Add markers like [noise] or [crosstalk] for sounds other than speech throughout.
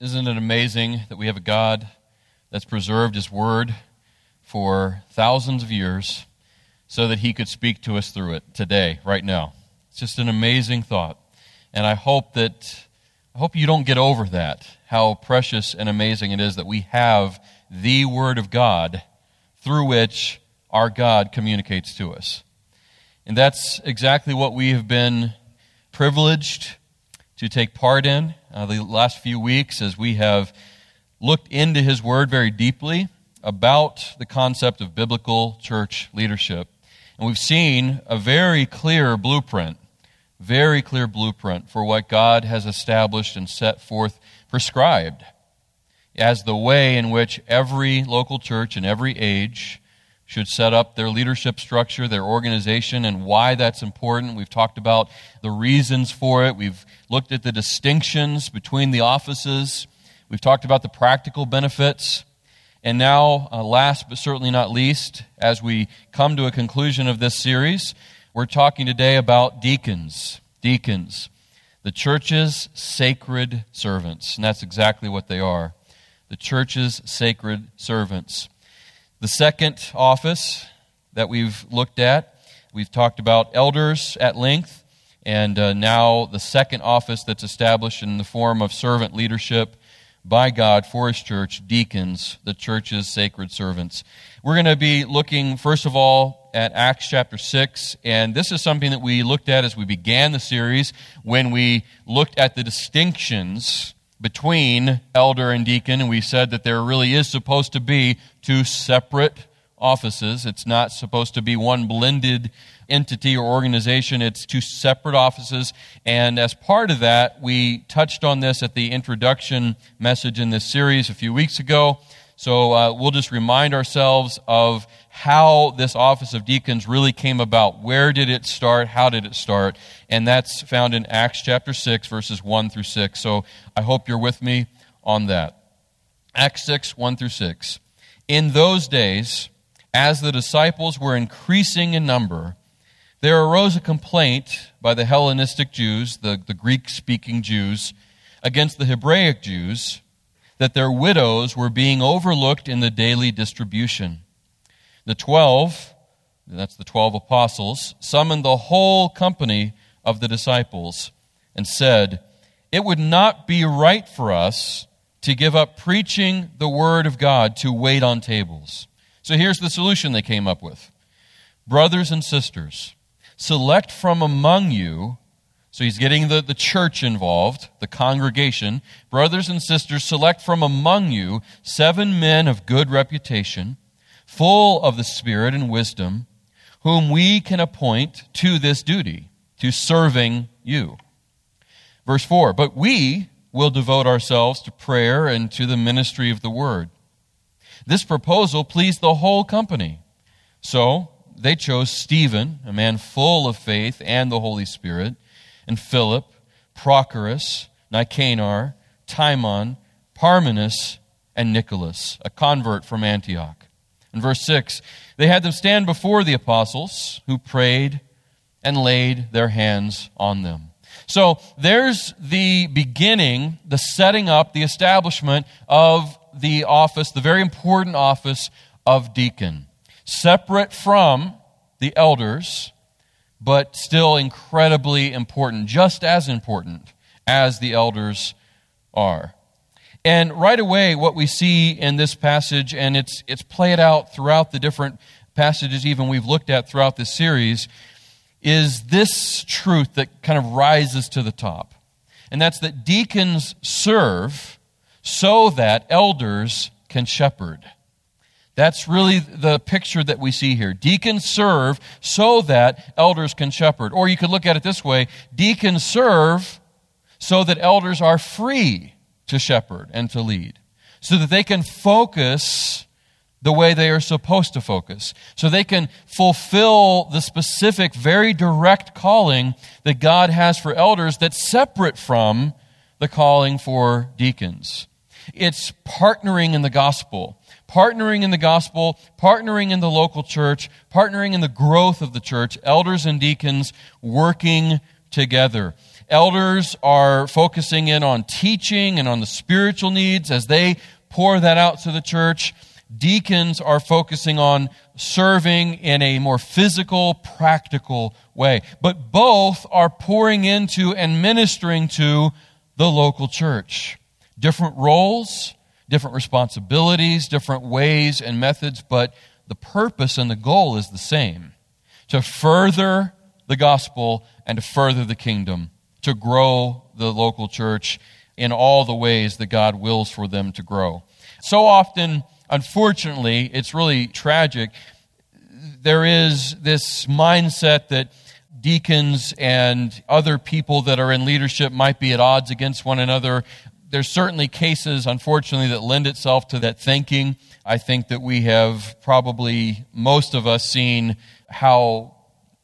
Isn't it amazing that we have a God that's preserved His Word for thousands of years so that He could speak to us through it today, right now? It's just an amazing thought. And I hope that, I hope you don't get over that, how precious and amazing it is that we have the Word of God through which our God communicates to us. And that's exactly what we have been privileged to take part in uh, the last few weeks as we have looked into His Word very deeply about the concept of biblical church leadership. And we've seen a very clear blueprint, very clear blueprint for what God has established and set forth, prescribed as the way in which every local church in every age should set up their leadership structure, their organization, and why that's important. We've talked about the reasons for it. We've looked at the distinctions between the offices. We've talked about the practical benefits. And now, uh, last but certainly not least, as we come to a conclusion of this series, we're talking today about deacons. Deacons. The church's sacred servants. And that's exactly what they are. The church's sacred servants. The second office that we've looked at, we've talked about elders at length, and uh, now the second office that's established in the form of servant leadership by God for His church, deacons, the church's sacred servants. We're going to be looking, first of all, at Acts chapter 6, and this is something that we looked at as we began the series when we looked at the distinctions between elder and deacon, and we said that there really is supposed to be two separate offices. It's not supposed to be one blended entity or organization, it's two separate offices. And as part of that, we touched on this at the introduction message in this series a few weeks ago. So uh, we'll just remind ourselves of how this office of deacons really came about. Where did it start? How did it start? And that's found in Acts chapter 6, verses 1 through 6. So I hope you're with me on that. Acts 6, 1 through 6. In those days, as the disciples were increasing in number, there arose a complaint by the Hellenistic Jews, the, the Greek speaking Jews, against the Hebraic Jews that their widows were being overlooked in the daily distribution. The twelve, that's the twelve apostles, summoned the whole company of the disciples and said, It would not be right for us to give up preaching the word of God to wait on tables. So here's the solution they came up with Brothers and sisters, select from among you so he's getting the, the church involved, the congregation. Brothers and sisters, select from among you seven men of good reputation, full of the Spirit and wisdom, whom we can appoint to this duty, to serving you. Verse 4 But we will devote ourselves to prayer and to the ministry of the word. This proposal pleased the whole company. So they chose Stephen, a man full of faith and the Holy Spirit and Philip, Prochorus, Nicanor, Timon, Parmenas, and Nicholas, a convert from Antioch. In verse 6, they had them stand before the apostles who prayed and laid their hands on them. So there's the beginning, the setting up, the establishment of the office, the very important office of deacon. Separate from the elders, but still incredibly important, just as important as the elders are. And right away, what we see in this passage, and it's, it's played out throughout the different passages, even we've looked at throughout this series, is this truth that kind of rises to the top. And that's that deacons serve so that elders can shepherd. That's really the picture that we see here. Deacons serve so that elders can shepherd. Or you could look at it this way deacons serve so that elders are free to shepherd and to lead, so that they can focus the way they are supposed to focus, so they can fulfill the specific, very direct calling that God has for elders that's separate from the calling for deacons. It's partnering in the gospel partnering in the gospel, partnering in the local church, partnering in the growth of the church, elders and deacons working together. elders are focusing in on teaching and on the spiritual needs as they pour that out to the church. Deacons are focusing on serving in a more physical, practical way. But both are pouring into and ministering to the local church. Different roles, different responsibilities, different ways and methods, but the purpose and the goal is the same to further the gospel and to further the kingdom, to grow the local church in all the ways that God wills for them to grow. So often, unfortunately, it's really tragic. There is this mindset that deacons and other people that are in leadership might be at odds against one another. There's certainly cases, unfortunately, that lend itself to that thinking. I think that we have probably, most of us, seen how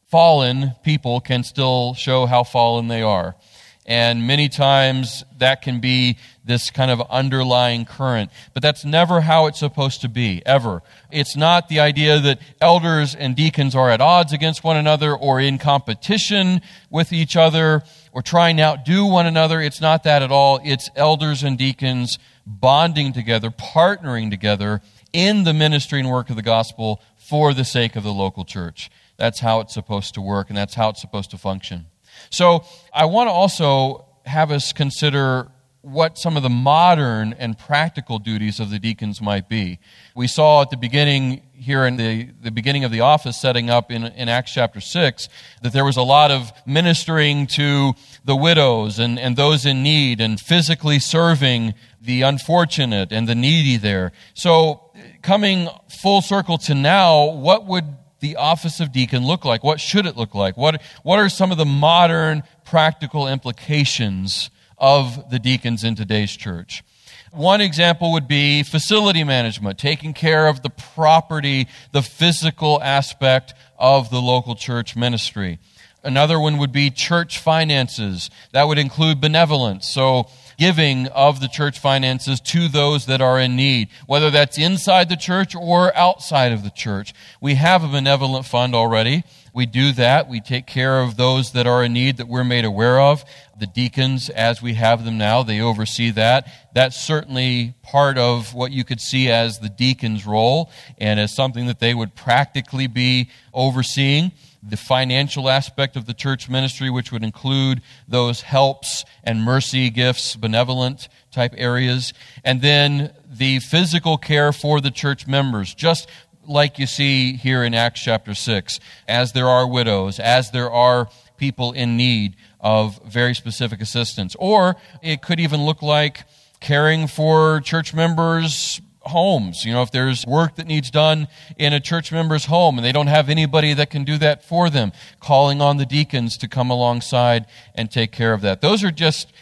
fallen people can still show how fallen they are. And many times that can be this kind of underlying current. But that's never how it's supposed to be, ever. It's not the idea that elders and deacons are at odds against one another or in competition with each other or trying to outdo one another. It's not that at all. It's elders and deacons bonding together, partnering together in the ministry and work of the gospel for the sake of the local church. That's how it's supposed to work, and that's how it's supposed to function. So I want to also have us consider what some of the modern and practical duties of the deacons might be. We saw at the beginning here in the, the beginning of the office setting up in, in Acts chapter 6 that there was a lot of ministering to the widows and, and those in need and physically serving the unfortunate and the needy there. So coming full circle to now, what would the office of deacon look like? What should it look like? What, what are some of the modern practical implications of the deacons in today's church? One example would be facility management, taking care of the property, the physical aspect of the local church ministry. Another one would be church finances. That would include benevolence. So giving of the church finances to those that are in need, whether that's inside the church or outside of the church. We have a benevolent fund already. We do that. We take care of those that are in need that we're made aware of. The deacons, as we have them now, they oversee that. That's certainly part of what you could see as the deacon's role and as something that they would practically be overseeing the financial aspect of the church ministry, which would include those helps and mercy gifts, benevolent type areas, and then the physical care for the church members, just like you see here in Acts chapter 6, as there are widows, as there are people in need of very specific assistance. Or it could even look like caring for church members' homes. You know, if there's work that needs done in a church member's home and they don't have anybody that can do that for them, calling on the deacons to come alongside and take care of that. Those are just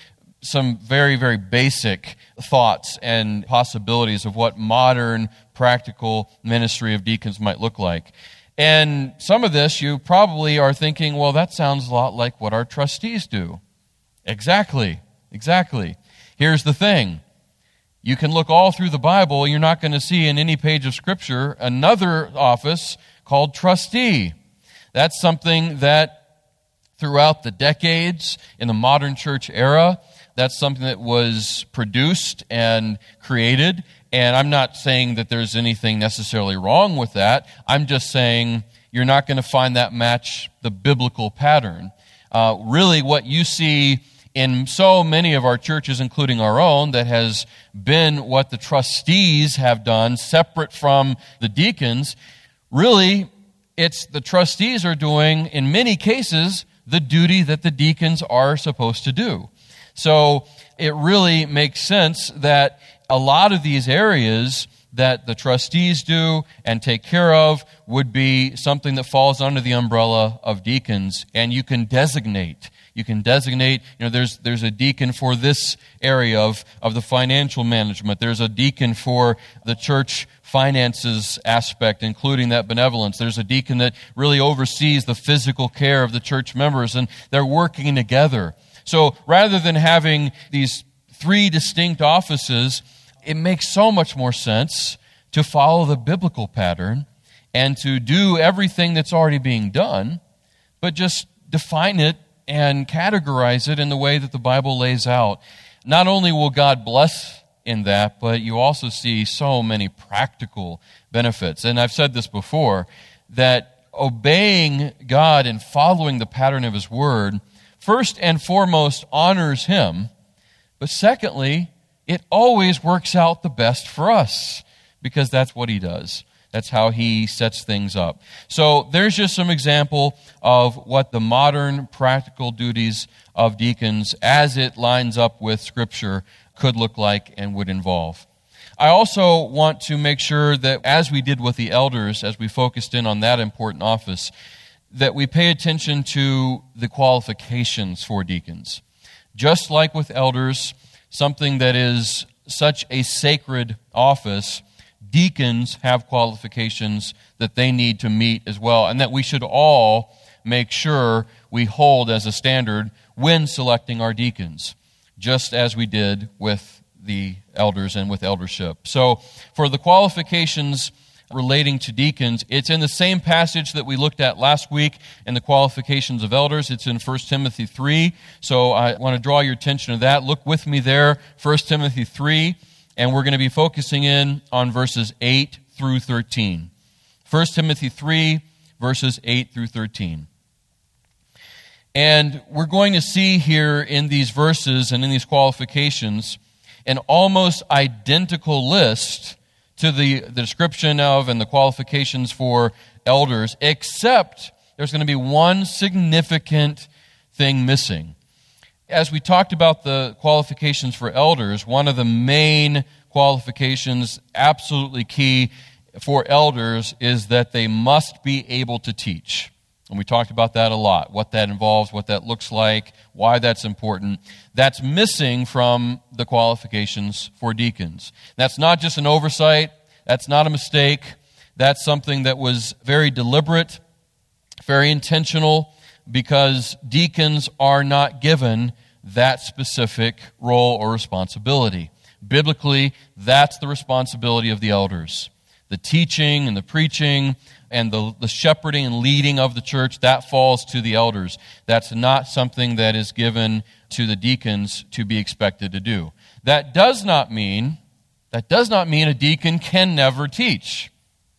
some very, very basic thoughts and possibilities of what modern practical ministry of deacons might look like. And some of this you probably are thinking, well, that sounds a lot like what our trustees do. Exactly. Exactly. Here's the thing you can look all through the Bible, you're not going to see in any page of Scripture another office called trustee. That's something that throughout the decades in the modern church era, that's something that was produced and created. And I'm not saying that there's anything necessarily wrong with that. I'm just saying you're not going to find that match the biblical pattern. Uh, really, what you see in so many of our churches, including our own, that has been what the trustees have done, separate from the deacons. Really, it's the trustees are doing, in many cases, the duty that the deacons are supposed to do. So it really makes sense that a lot of these areas that the trustees do and take care of would be something that falls under the umbrella of deacons, and you can designate you can designate, you know, there's, there's a deacon for this area of, of the financial management. There's a deacon for the church finances aspect, including that benevolence. There's a deacon that really oversees the physical care of the church members, and they're working together. So rather than having these three distinct offices, it makes so much more sense to follow the biblical pattern and to do everything that's already being done, but just define it and categorize it in the way that the Bible lays out. Not only will God bless in that, but you also see so many practical benefits. And I've said this before that obeying God and following the pattern of His Word, first and foremost, honors Him, but secondly, it always works out the best for us because that's what He does. That's how he sets things up. So there's just some example of what the modern practical duties of deacons, as it lines up with Scripture, could look like and would involve. I also want to make sure that, as we did with the elders, as we focused in on that important office, that we pay attention to the qualifications for deacons. Just like with elders, something that is such a sacred office deacons have qualifications that they need to meet as well, and that we should all make sure we hold as a standard when selecting our deacons, just as we did with the elders and with eldership. So, for the qualifications relating to deacons, it's in the same passage that we looked at last week in the qualifications of elders. It's in 1 Timothy 3. So, I want to draw your attention to that. Look with me there, 1 Timothy 3 and we're going to be focusing in on verses 8 through 13. 1 Timothy 3, verses 8 through 13. And we're going to see here in these verses and in these qualifications an almost identical list to the, the description of and the qualifications for elders, except there's going to be one significant thing missing as we talked about the qualifications for elders, one of the main qualifications, absolutely key for elders, is that they must be able to teach. And we talked about that a lot what that involves, what that looks like, why that's important. That's missing from the qualifications for deacons. That's not just an oversight, that's not a mistake. That's something that was very deliberate, very intentional because deacons are not given that specific role or responsibility. Biblically, that's the responsibility of the elders. The teaching and the preaching and the, the shepherding and leading of the church, that falls to the elders. That's not something that is given to the deacons to be expected to do. That does not mean, that does not mean a deacon can never teach.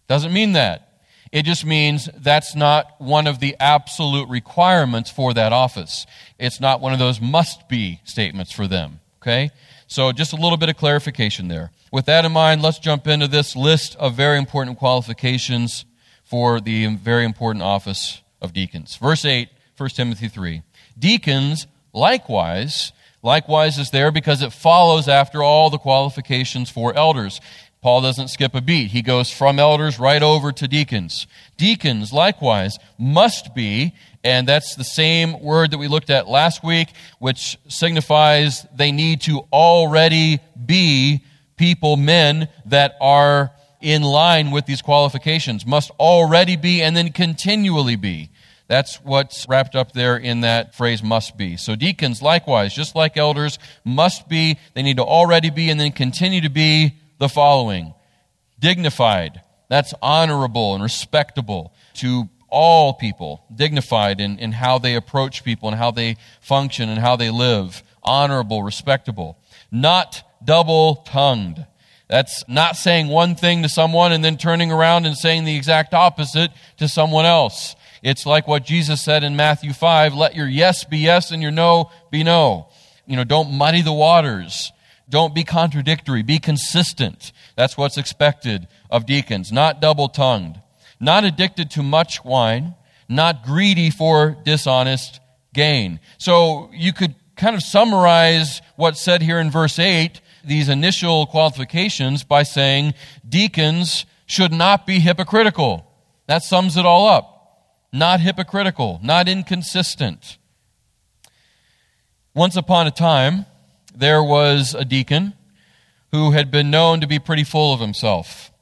Doesn't mean that. It just means that's not one of the absolute requirements for that office. It's not one of those must be statements for them. Okay? So just a little bit of clarification there. With that in mind, let's jump into this list of very important qualifications for the very important office of deacons. Verse 8, 1 Timothy 3. Deacons, likewise, likewise is there because it follows after all the qualifications for elders. Paul doesn't skip a beat. He goes from elders right over to deacons. Deacons, likewise, must be, and that's the same word that we looked at last week, which signifies they need to already be people, men that are in line with these qualifications. Must already be and then continually be. That's what's wrapped up there in that phrase must be. So deacons, likewise, just like elders, must be, they need to already be and then continue to be the following dignified, that's honorable and respectable to all people, dignified in, in how they approach people and how they function and how they live, honorable, respectable, not double tongued. That's not saying one thing to someone and then turning around and saying the exact opposite to someone else. It's like what Jesus said in Matthew 5 let your yes be yes and your no be no. You know, don't muddy the waters. Don't be contradictory. Be consistent. That's what's expected of deacons. Not double tongued. Not addicted to much wine. Not greedy for dishonest gain. So you could kind of summarize what's said here in verse 8, these initial qualifications, by saying deacons should not be hypocritical. That sums it all up. Not hypocritical, not inconsistent. Once upon a time, there was a deacon who had been known to be pretty full of himself.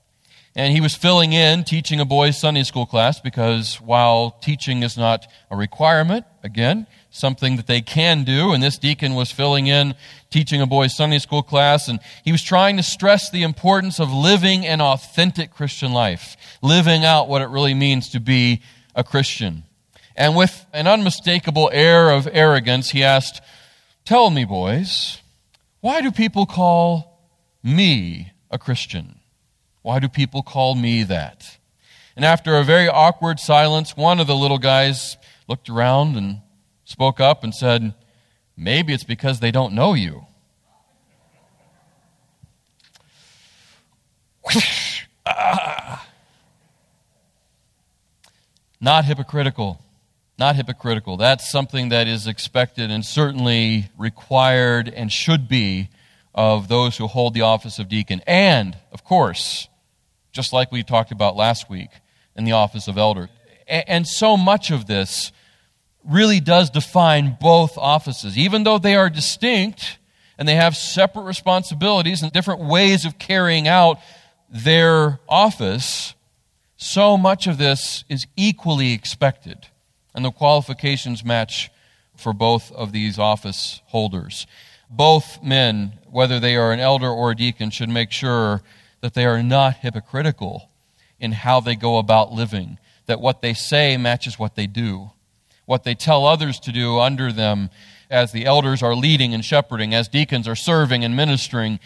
And he was filling in teaching a boys' Sunday school class because while teaching is not a requirement, again, something that they can do, and this deacon was filling in teaching a boys' Sunday school class, and he was trying to stress the importance of living an authentic Christian life, living out what it really means to be a Christian. And with an unmistakable air of arrogance, he asked, Tell me, boys, why do people call me a Christian? Why do people call me that? And after a very awkward silence, one of the little guys looked around and spoke up and said, Maybe it's because they don't know you. [laughs] Not hypocritical. Not hypocritical. That's something that is expected and certainly required and should be of those who hold the office of deacon. And, of course, just like we talked about last week in the office of elder. And so much of this really does define both offices. Even though they are distinct and they have separate responsibilities and different ways of carrying out their office, so much of this is equally expected. And the qualifications match for both of these office holders. Both men, whether they are an elder or a deacon, should make sure that they are not hypocritical in how they go about living, that what they say matches what they do. What they tell others to do under them as the elders are leading and shepherding, as deacons are serving and ministering,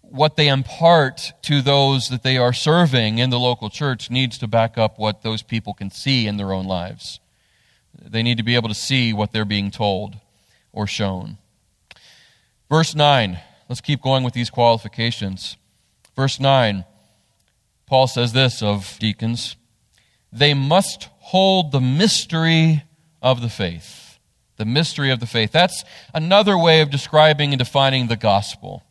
what they impart to those that they are serving in the local church needs to back up what those people can see in their own lives. They need to be able to see what they're being told or shown. Verse 9, let's keep going with these qualifications. Verse 9, Paul says this of deacons they must hold the mystery of the faith. The mystery of the faith. That's another way of describing and defining the gospel.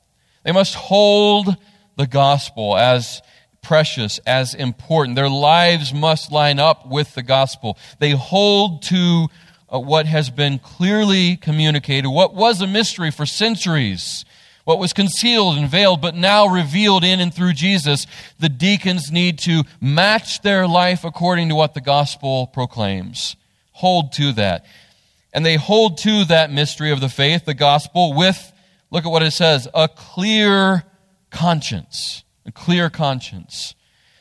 They must hold the gospel as precious, as important. Their lives must line up with the gospel. They hold to uh, what has been clearly communicated, what was a mystery for centuries, what was concealed and veiled, but now revealed in and through Jesus. The deacons need to match their life according to what the gospel proclaims. Hold to that. And they hold to that mystery of the faith, the gospel, with, look at what it says, a clear conscience a clear conscience.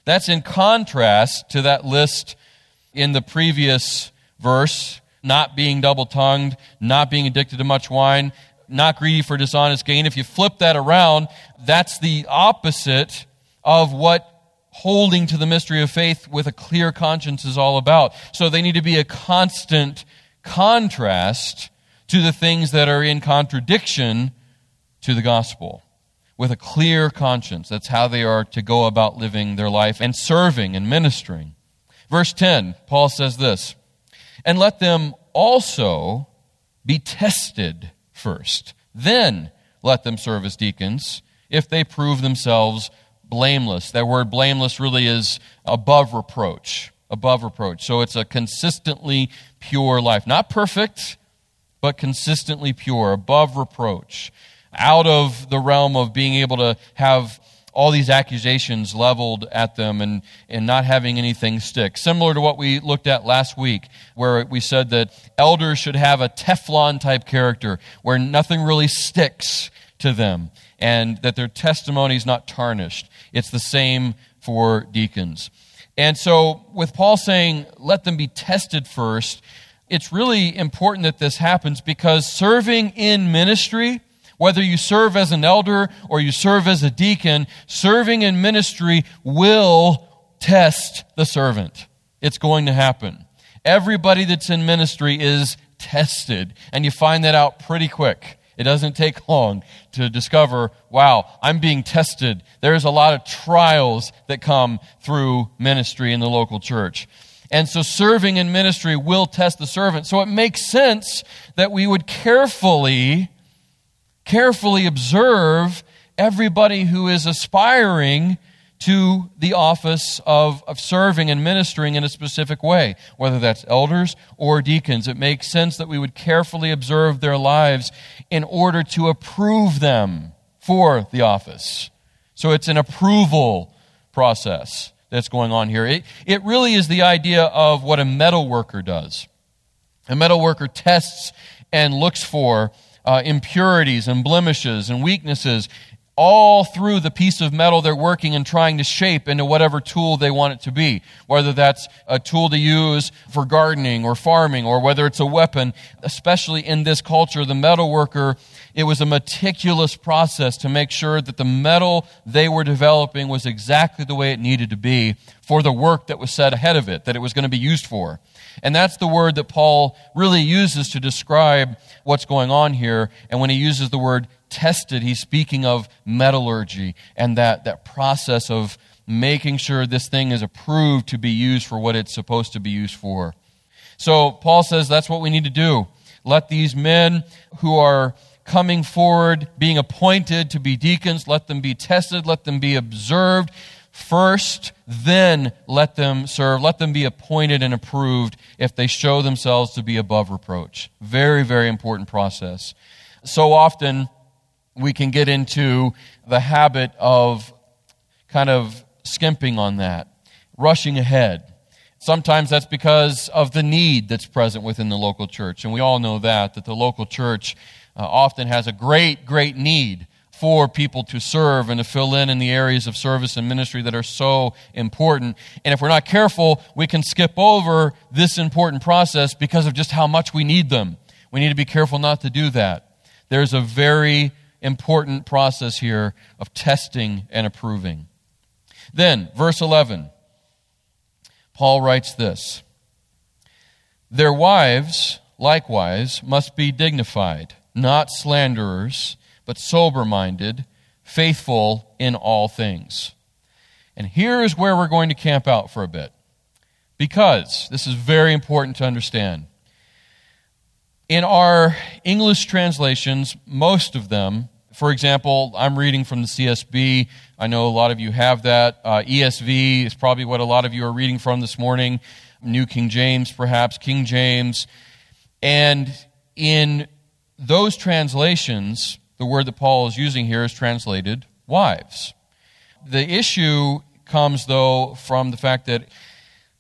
That's in contrast to that list in the previous verse not being double tongued, not being addicted to much wine, not greedy for dishonest gain. If you flip that around, that's the opposite of what holding to the mystery of faith with a clear conscience is all about. So they need to be a constant contrast to the things that are in contradiction to the gospel with a clear conscience. That's how they are to go about living their life and serving and ministering. Verse 10, Paul says this And let them also be tested first. Then let them serve as deacons if they prove themselves blameless. That word blameless really is above reproach. Above reproach. So it's a consistently pure life. Not perfect, but consistently pure, above reproach out of the realm of being able to have all these accusations leveled at them and, and not having anything stick. Similar to what we looked at last week, where we said that elders should have a Teflon type character, where nothing really sticks to them, and that their testimony is not tarnished. It's the same for deacons. And so, with Paul saying, let them be tested first, it's really important that this happens because serving in ministry whether you serve as an elder or you serve as a deacon, serving in ministry will test the servant. It's going to happen. Everybody that's in ministry is tested, and you find that out pretty quick. It doesn't take long to discover, wow, I'm being tested. There's a lot of trials that come through ministry in the local church. And so serving in ministry will test the servant. So it makes sense that we would carefully carefully observe everybody who is aspiring to the office of, of serving and ministering in a specific way, whether that's elders or deacons. It makes sense that we would carefully observe their lives in order to approve them for the office. So it's an approval process that's going on here. It, it really is the idea of what a metal worker does. A metal worker tests and looks for uh, impurities and blemishes and weaknesses all through the piece of metal they're working and trying to shape into whatever tool they want it to be. Whether that's a tool to use for gardening or farming or whether it's a weapon, especially in this culture, the metal worker, it was a meticulous process to make sure that the metal they were developing was exactly the way it needed to be for the work that was set ahead of it, that it was going to be used for. And that's the word that Paul really uses to describe what's going on here. And when he uses the word tested, he's speaking of metallurgy and that, that process of making sure this thing is approved to be used for what it's supposed to be used for. So Paul says that's what we need to do. Let these men who are coming forward, being appointed to be deacons, let them be tested, let them be observed first, then let them serve, let them be appointed and approved if they show themselves to be above reproach. Very, very important process. So often, we can get into the habit of kind of skimping on that, rushing ahead. Sometimes that's because of the need that's present within the local church. And we all know that, that the local church uh, often has a great, great need for people to serve and to fill in in the areas of service and ministry that are so important. And if we're not careful, we can skip over this important process because of just how much we need them. We need to be careful not to do that. There's a very important process here of testing and approving. Then, verse 11, Paul writes this Their wives, likewise, must be dignified, not slanderers, but sober minded, faithful in all things. And here is where we're going to camp out for a bit. Because this is very important to understand. In our English translations, most of them, for example, I'm reading from the CSB. I know a lot of you have that. Uh, ESV is probably what a lot of you are reading from this morning. New King James, perhaps, King James. And in those translations, the word that Paul is using here is translated wives. The issue comes, though, from the fact that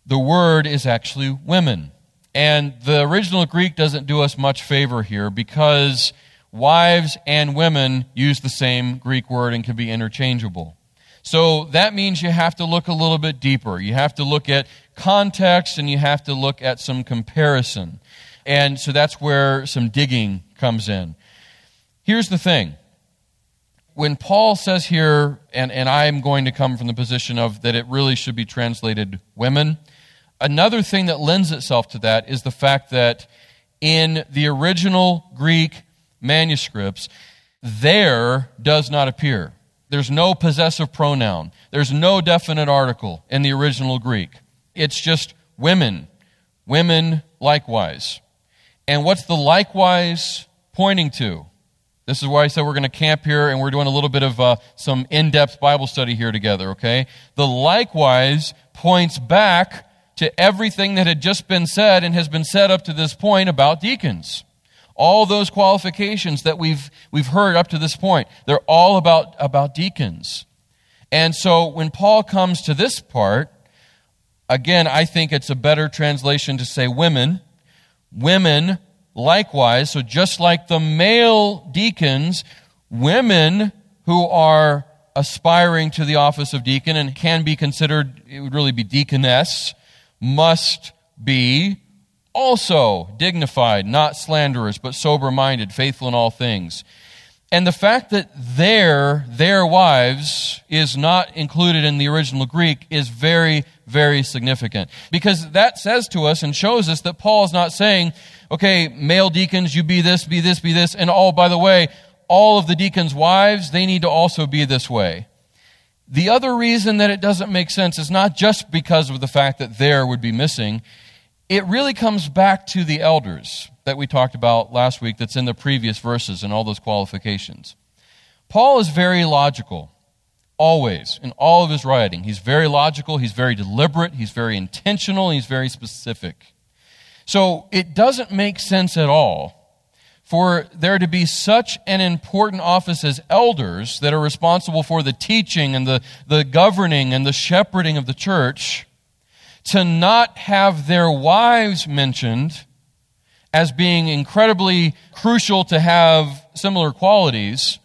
the word is actually women. And the original Greek doesn't do us much favor here because wives and women use the same Greek word and can be interchangeable. So that means you have to look a little bit deeper. You have to look at context and you have to look at some comparison. And so that's where some digging comes in. Here's the thing. When Paul says here, and, and I'm going to come from the position of that it really should be translated women, Another thing that lends itself to that is the fact that in the original Greek manuscripts, there does not appear. There's no possessive pronoun. There's no definite article in the original Greek. It's just women. Women likewise. And what's the likewise pointing to? This is why I said we're going to camp here and we're doing a little bit of uh, some in depth Bible study here together, okay? The likewise points back to everything that had just been said and has been said up to this point about deacons. All those qualifications that we've, we've heard up to this point, they're all about, about deacons. And so when Paul comes to this part, again, I think it's a better translation to say women. Women, likewise, so just like the male deacons, women who are aspiring to the office of deacon and can be considered, it would really be deaconess, must be also dignified, not slanderers, but sober minded, faithful in all things. And the fact that their, their wives is not included in the original Greek is very, very significant. Because that says to us and shows us that Paul is not saying, okay, male deacons, you be this, be this, be this, and oh, by the way, all of the deacons' wives, they need to also be this way. The other reason that it doesn't make sense is not just because of the fact that there would be missing. It really comes back to the elders that we talked about last week that's in the previous verses and all those qualifications. Paul is very logical, always, in all of his writing. He's very logical, he's very deliberate, he's very intentional, he's very specific. So it doesn't make sense at all for there to be such an important office as elders that are responsible for the teaching and the, the governing and the shepherding of the church, to not have their wives mentioned as being incredibly crucial to have similar qualities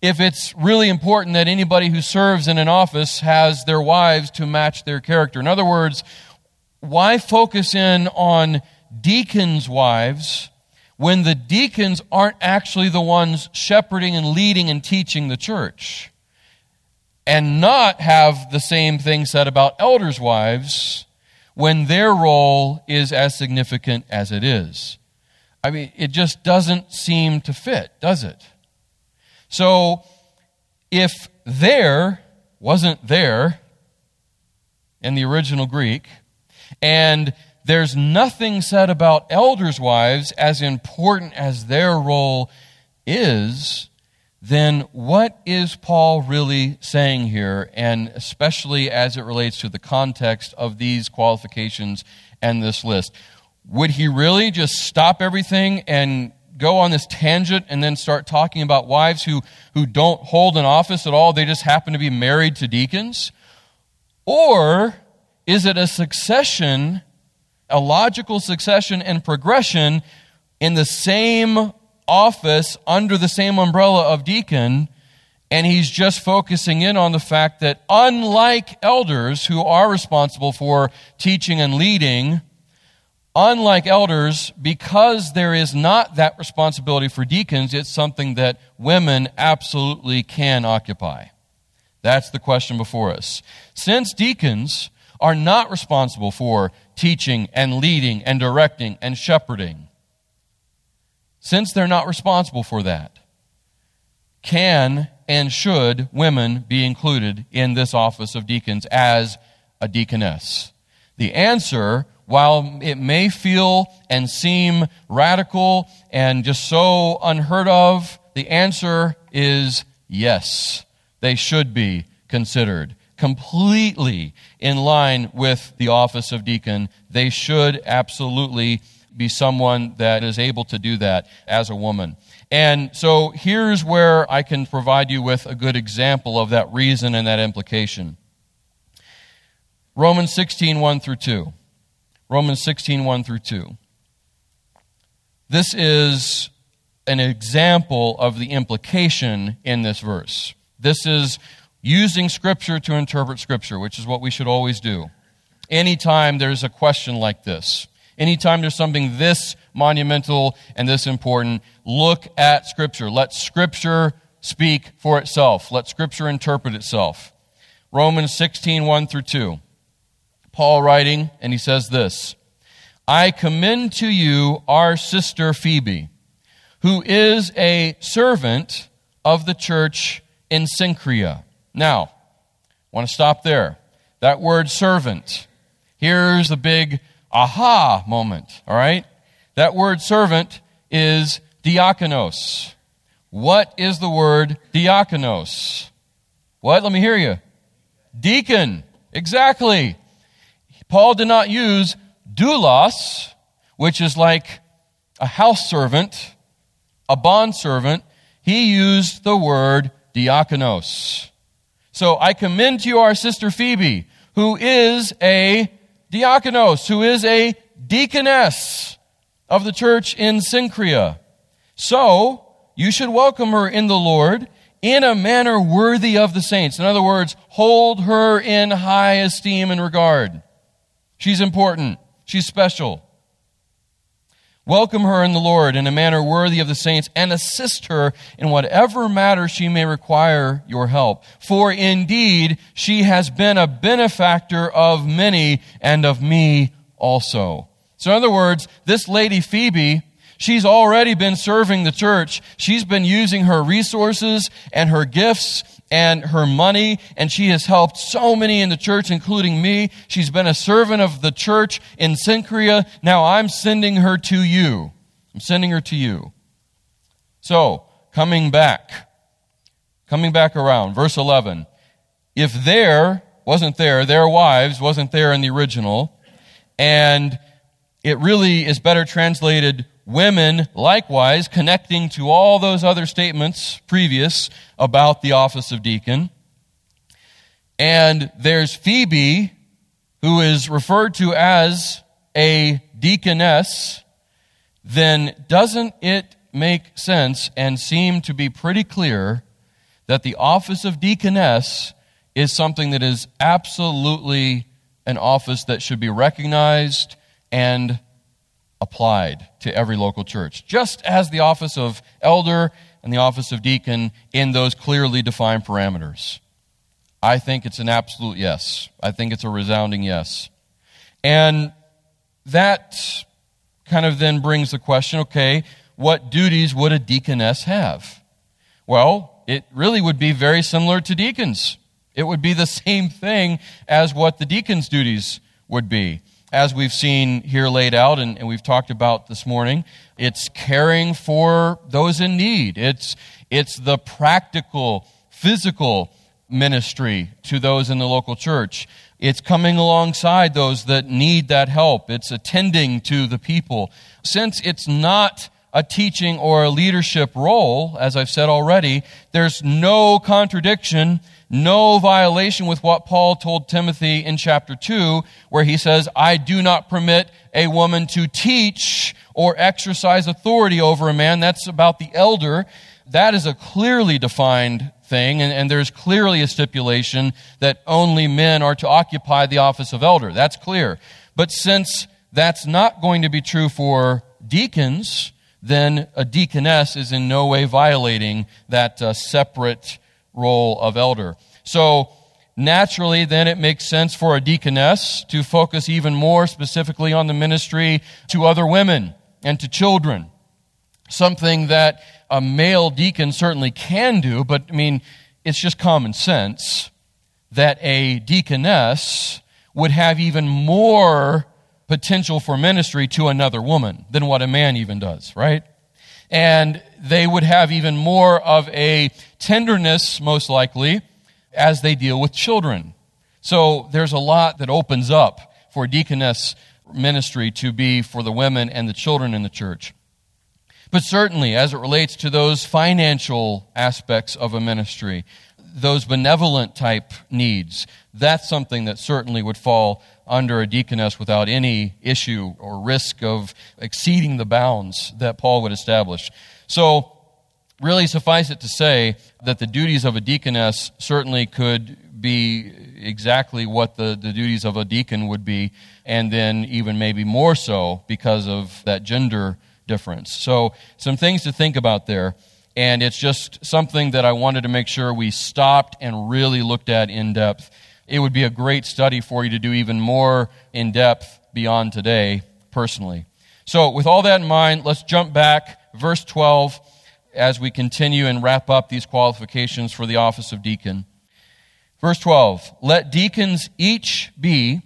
if it's really important that anybody who serves in an office has their wives to match their character. In other words, why focus in on deacons' wives when the deacons aren't actually the ones shepherding and leading and teaching the church? And not have the same thing said about elders' wives when their role is as significant as it is. I mean, it just doesn't seem to fit, does it? So, if there wasn't there in the original Greek, and there's nothing said about elders' wives as important as their role is, then what is Paul really saying here, and especially as it relates to the context of these qualifications and this list? Would he really just stop everything and go on this tangent and then start talking about wives who, who don't hold an office at all? They just happen to be married to deacons? Or is it a succession, a logical succession and progression in the same office under the same umbrella of deacon? And he's just focusing in on the fact that unlike elders who are responsible for teaching and leading, Unlike elders, because there is not that responsibility for deacons, it's something that women absolutely can occupy. That's the question before us. Since deacons are not responsible for teaching and leading and directing and shepherding, since they're not responsible for that, can and should women be included in this office of deacons as a deaconess? The answer while it may feel and seem radical and just so unheard of, the answer is yes. They should be considered. Completely in line with the office of deacon, they should absolutely be someone that is able to do that as a woman. And so here's where I can provide you with a good example of that reason and that implication. Romans 16, 1 through 2. Romans 16, 1 through 2. This is an example of the implication in this verse. This is using Scripture to interpret Scripture, which is what we should always do. Anytime there's a question like this, anytime there's something this monumental and this important, look at Scripture. Let Scripture speak for itself. Let Scripture interpret itself. Romans 16, 1 through 2. Paul writing, and he says this I commend to you our sister Phoebe, who is a servant of the church in Cenchrea. Now, want to stop there. That word servant. Here's the big aha moment, all right? That word servant is diakonos. What is the word diakonos? What? Let me hear you. Deacon. Exactly. Paul did not use doulos, which is like a house servant, a bond servant. He used the word diakonos. So I commend to you our sister Phoebe, who is a diakonos, who is a deaconess of the church in Cenchrea. So you should welcome her in the Lord in a manner worthy of the saints. In other words, hold her in high esteem and regard. She's important. She's special. Welcome her in the Lord in a manner worthy of the saints and assist her in whatever matter she may require your help. For indeed, she has been a benefactor of many and of me also. So in other words, this lady Phoebe, she's already been serving the church. She's been using her resources and her gifts and her money, and she has helped so many in the church, including me. She's been a servant of the church in Cenchrea. Now I'm sending her to you. I'm sending her to you. So, coming back, coming back around, verse 11. If there wasn't there, their wives wasn't there in the original, and it really is better translated women likewise connecting to all those other statements previous about the office of deacon. And there's Phoebe, who is referred to as a deaconess, then doesn't it make sense and seem to be pretty clear that the office of deaconess is something that is absolutely an office that should be recognized and applied to every local church, just as the office of elder and the office of deacon in those clearly defined parameters. I think it's an absolute yes. I think it's a resounding yes. And that kind of then brings the question okay, what duties would a deaconess have? Well, it really would be very similar to deacons. It would be the [laughs] same thing as what the deacon's duties would be. As we've seen here laid out and, and we've talked about this morning, it's caring for those in need. It's, it's the practical, physical ministry to those in the local church. It's coming alongside those that need that help. It's attending to the people. Since it's not a teaching or a leadership role, as I've said already, there's no contradiction, no violation with what Paul told Timothy in chapter 2, where he says, I do not permit a woman to teach or exercise authority over a man. That's about the elder. That is a clearly defined thing, and, and there's clearly a stipulation that only men are to occupy the office of elder. That's clear. But since that's not going to be true for deacons, then a deaconess is in no way violating that uh, separate role of elder. So, naturally, then it makes sense for a deaconess to focus even more specifically on the ministry to other women and to children. Something that a male deacon certainly can do, but I mean, it's just common sense that a deaconess would have even more potential for ministry to another woman than what a man even does, right? And they would have even more of a tenderness, most likely, as they deal with children. So there's a lot that opens up for deaconess ministry to be for the women and the children in the church. But certainly, as it relates to those financial aspects of a ministry, those benevolent type needs, that's something that certainly would fall under a deaconess without any issue or risk of exceeding the bounds that Paul would establish. So, really suffice it to say that the duties of a deaconess certainly could be exactly what the, the duties of a deacon would be, and then even maybe more so because of that gender difference. So, some things to think about there. And it's just something that I wanted to make sure we stopped and really looked at in depth it would be a great study for you to do even more in depth beyond today, personally. So, with all that in mind, let's jump back, verse 12, as we continue and wrap up these qualifications for the office of deacon. Verse 12 Let deacons each be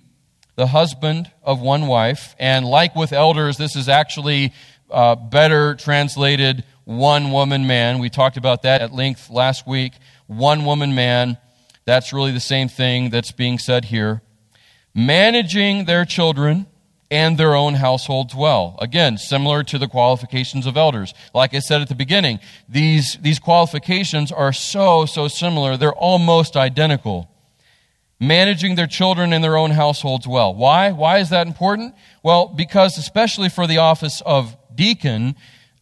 the husband of one wife, and like with elders, this is actually uh, better translated one woman man. We talked about that at length last week. One woman man that's really the same thing that's being said here. Managing their children and their own households well. Again, similar to the qualifications of elders. Like I said at the beginning, these, these qualifications are so, so similar. They're almost identical. Managing their children and their own households well. Why? Why is that important? Well, because especially for the office of deacon,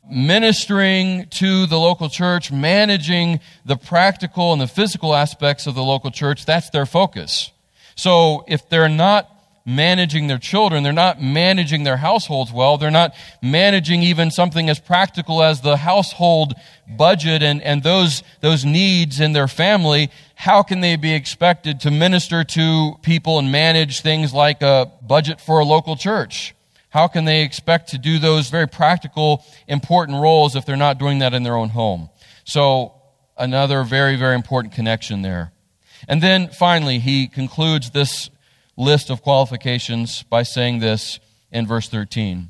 ministering to the local church, managing the practical and the physical aspects of the local church, that's their focus. So if they're not managing their children, they're not managing their households well, they're not managing even something as practical as the household budget and, and those, those needs in their family, how can they be expected to minister to people and manage things like a budget for a local church? How can they expect to do those very practical, important roles if they're not doing that in their own home? So, another very, very important connection there. And then finally, he concludes this list of qualifications by saying this in verse 13.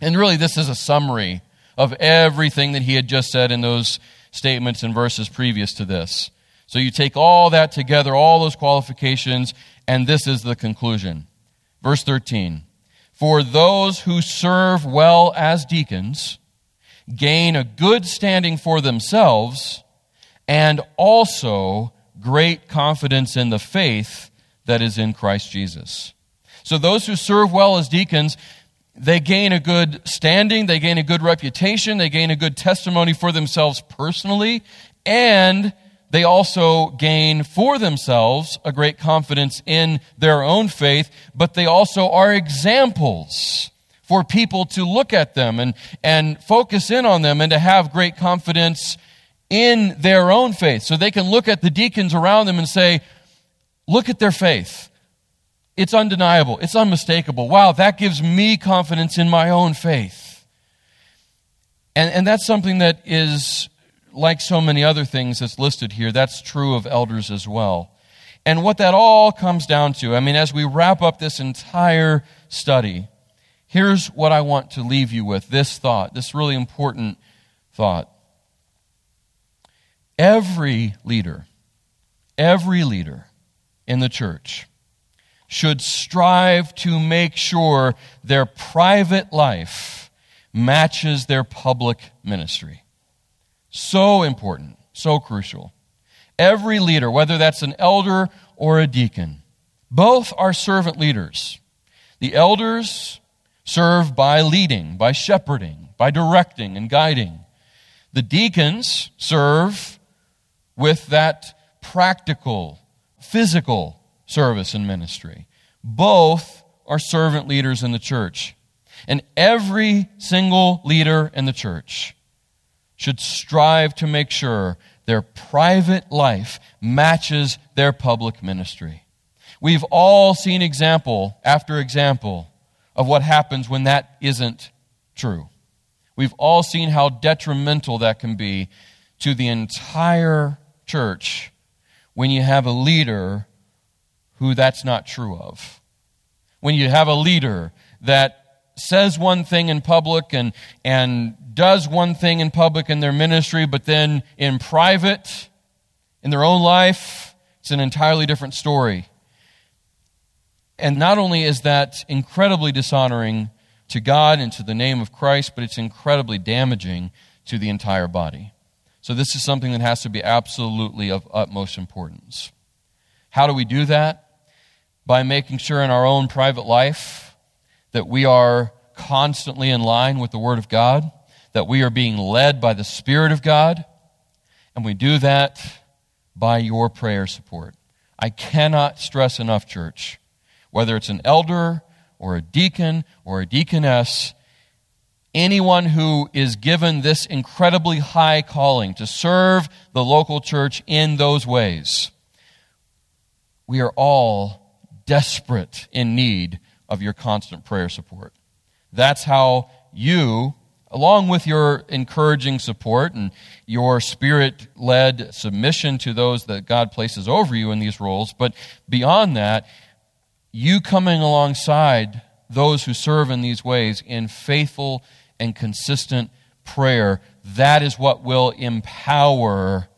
And really, this is a summary of everything that he had just said in those statements and verses previous to this. So you take all that together, all those qualifications, and this is the conclusion. Verse 13 for those who serve well as deacons gain a good standing for themselves and also great confidence in the faith that is in Christ Jesus. So those who serve well as deacons, they gain a good standing, they gain a good reputation, they gain a good testimony for themselves personally, and they also gain for themselves a great confidence in their own faith, but they also are examples for people to look at them and, and focus in on them and to have great confidence in their own faith. So they can look at the deacons around them and say, look at their faith. It's undeniable. It's unmistakable. Wow, that gives me confidence in my own faith. And, and that's something that is like so many other things that's listed here, that's true of elders as well. And what that all comes down to, I mean, as we wrap up this entire study, here's what I want to leave you with this thought, this really important thought. Every leader, every leader in the church should strive to make sure their private life matches their public ministry. So important, so crucial. Every leader, whether that's an elder or a deacon, both are servant leaders. The elders serve by leading, by shepherding, by directing and guiding. The deacons serve with that practical, physical service and ministry. Both are servant leaders in the church. And every single leader in the church should strive to make sure their private life matches their public ministry. We've all seen example after example of what happens when that isn't true. We've all seen how detrimental that can be to the entire church when you have a leader who that's not true of. When you have a leader that says one thing in public and, and does one thing in public in their ministry, but then in private, in their own life, it's an entirely different story. And not only is that incredibly dishonoring to God and to the name of Christ, but it's incredibly damaging to the entire body. So, this is something that has to be absolutely of utmost importance. How do we do that? By making sure in our own private life that we are constantly in line with the Word of God that we are being led by the Spirit of God, and we do that by your prayer support. I cannot stress enough, church, whether it's an elder or a deacon or a deaconess, anyone who is given this incredibly high calling to serve the local church in those ways, we are all desperate in need of your constant prayer support. That's how you along with your encouraging support and your spirit led submission to those that God places over you in these roles. But beyond that, you coming alongside those who serve in these ways in faithful and consistent prayer, that is what will empower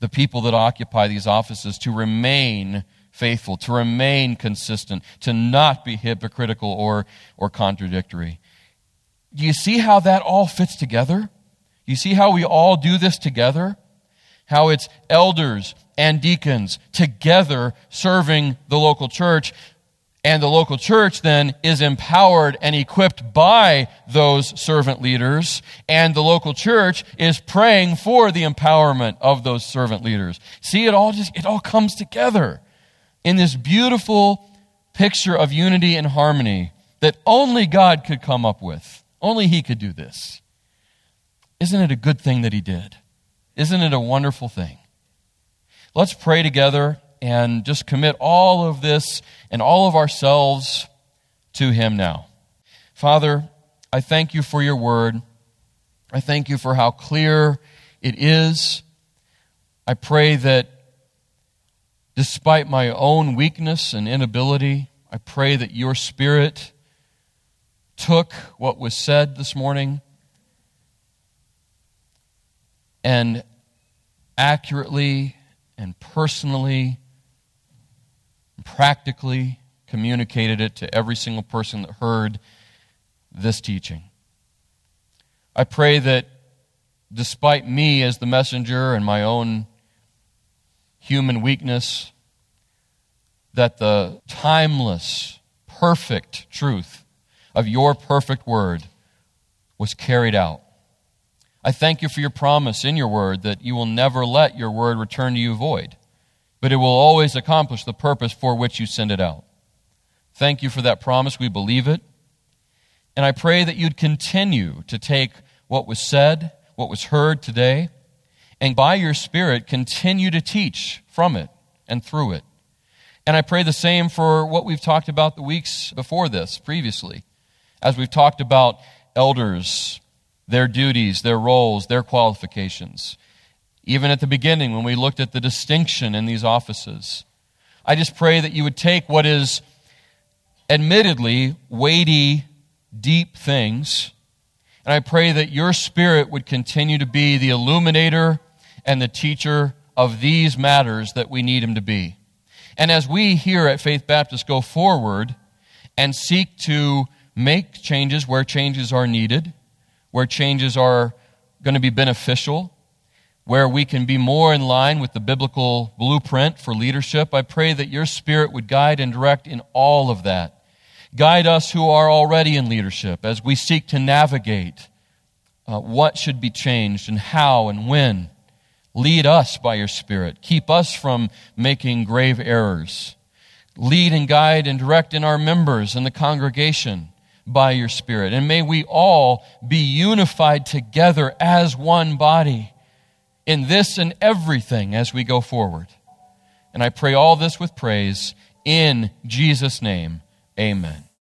the people that occupy these offices to remain faithful, to remain consistent, to not be hypocritical or, or contradictory. Do you see how that all fits together? You see how we all do this together? How it's elders and deacons together serving the local church. And the local church then is empowered and equipped by those servant leaders. And the local church is praying for the empowerment of those servant leaders. See, it all just, it all comes together in this beautiful picture of unity and harmony that only God could come up with. Only he could do this. Isn't it a good thing that he did? Isn't it a wonderful thing? Let's pray together and just commit all of this and all of ourselves to him now. Father, I thank you for your word. I thank you for how clear it is. I pray that despite my own weakness and inability, I pray that your spirit took what was said this morning and accurately and personally practically communicated it to every single person that heard this teaching. I pray that despite me as the messenger and my own human weakness, that the timeless, perfect truth of your perfect word was carried out. I thank you for your promise in your word that you will never let your word return to you void, but it will always accomplish the purpose for which you send it out. Thank you for that promise. We believe it. And I pray that you'd continue to take what was said, what was heard today, and by your Spirit continue to teach from it and through it. And I pray the same for what we've talked about the weeks before this, previously, as we've talked about elders, their duties, their roles, their qualifications. Even at the beginning, when we looked at the distinction in these offices, I just pray that you would take what is admittedly weighty, deep things, and I pray that your spirit would continue to be the illuminator and the teacher of these matters that we need him to be. And as we here at Faith Baptist go forward and seek to make changes where changes are needed, where changes are going to be beneficial, where we can be more in line with the biblical blueprint for leadership, I pray that your spirit would guide and direct in all of that. Guide us who are already in leadership as we seek to navigate uh, what should be changed and how and when. Lead us by your Spirit. Keep us from making grave errors. Lead and guide and direct in our members and the congregation by your Spirit. And may we all be unified together as one body in this and everything as we go forward. And I pray all this with praise in Jesus' name. Amen.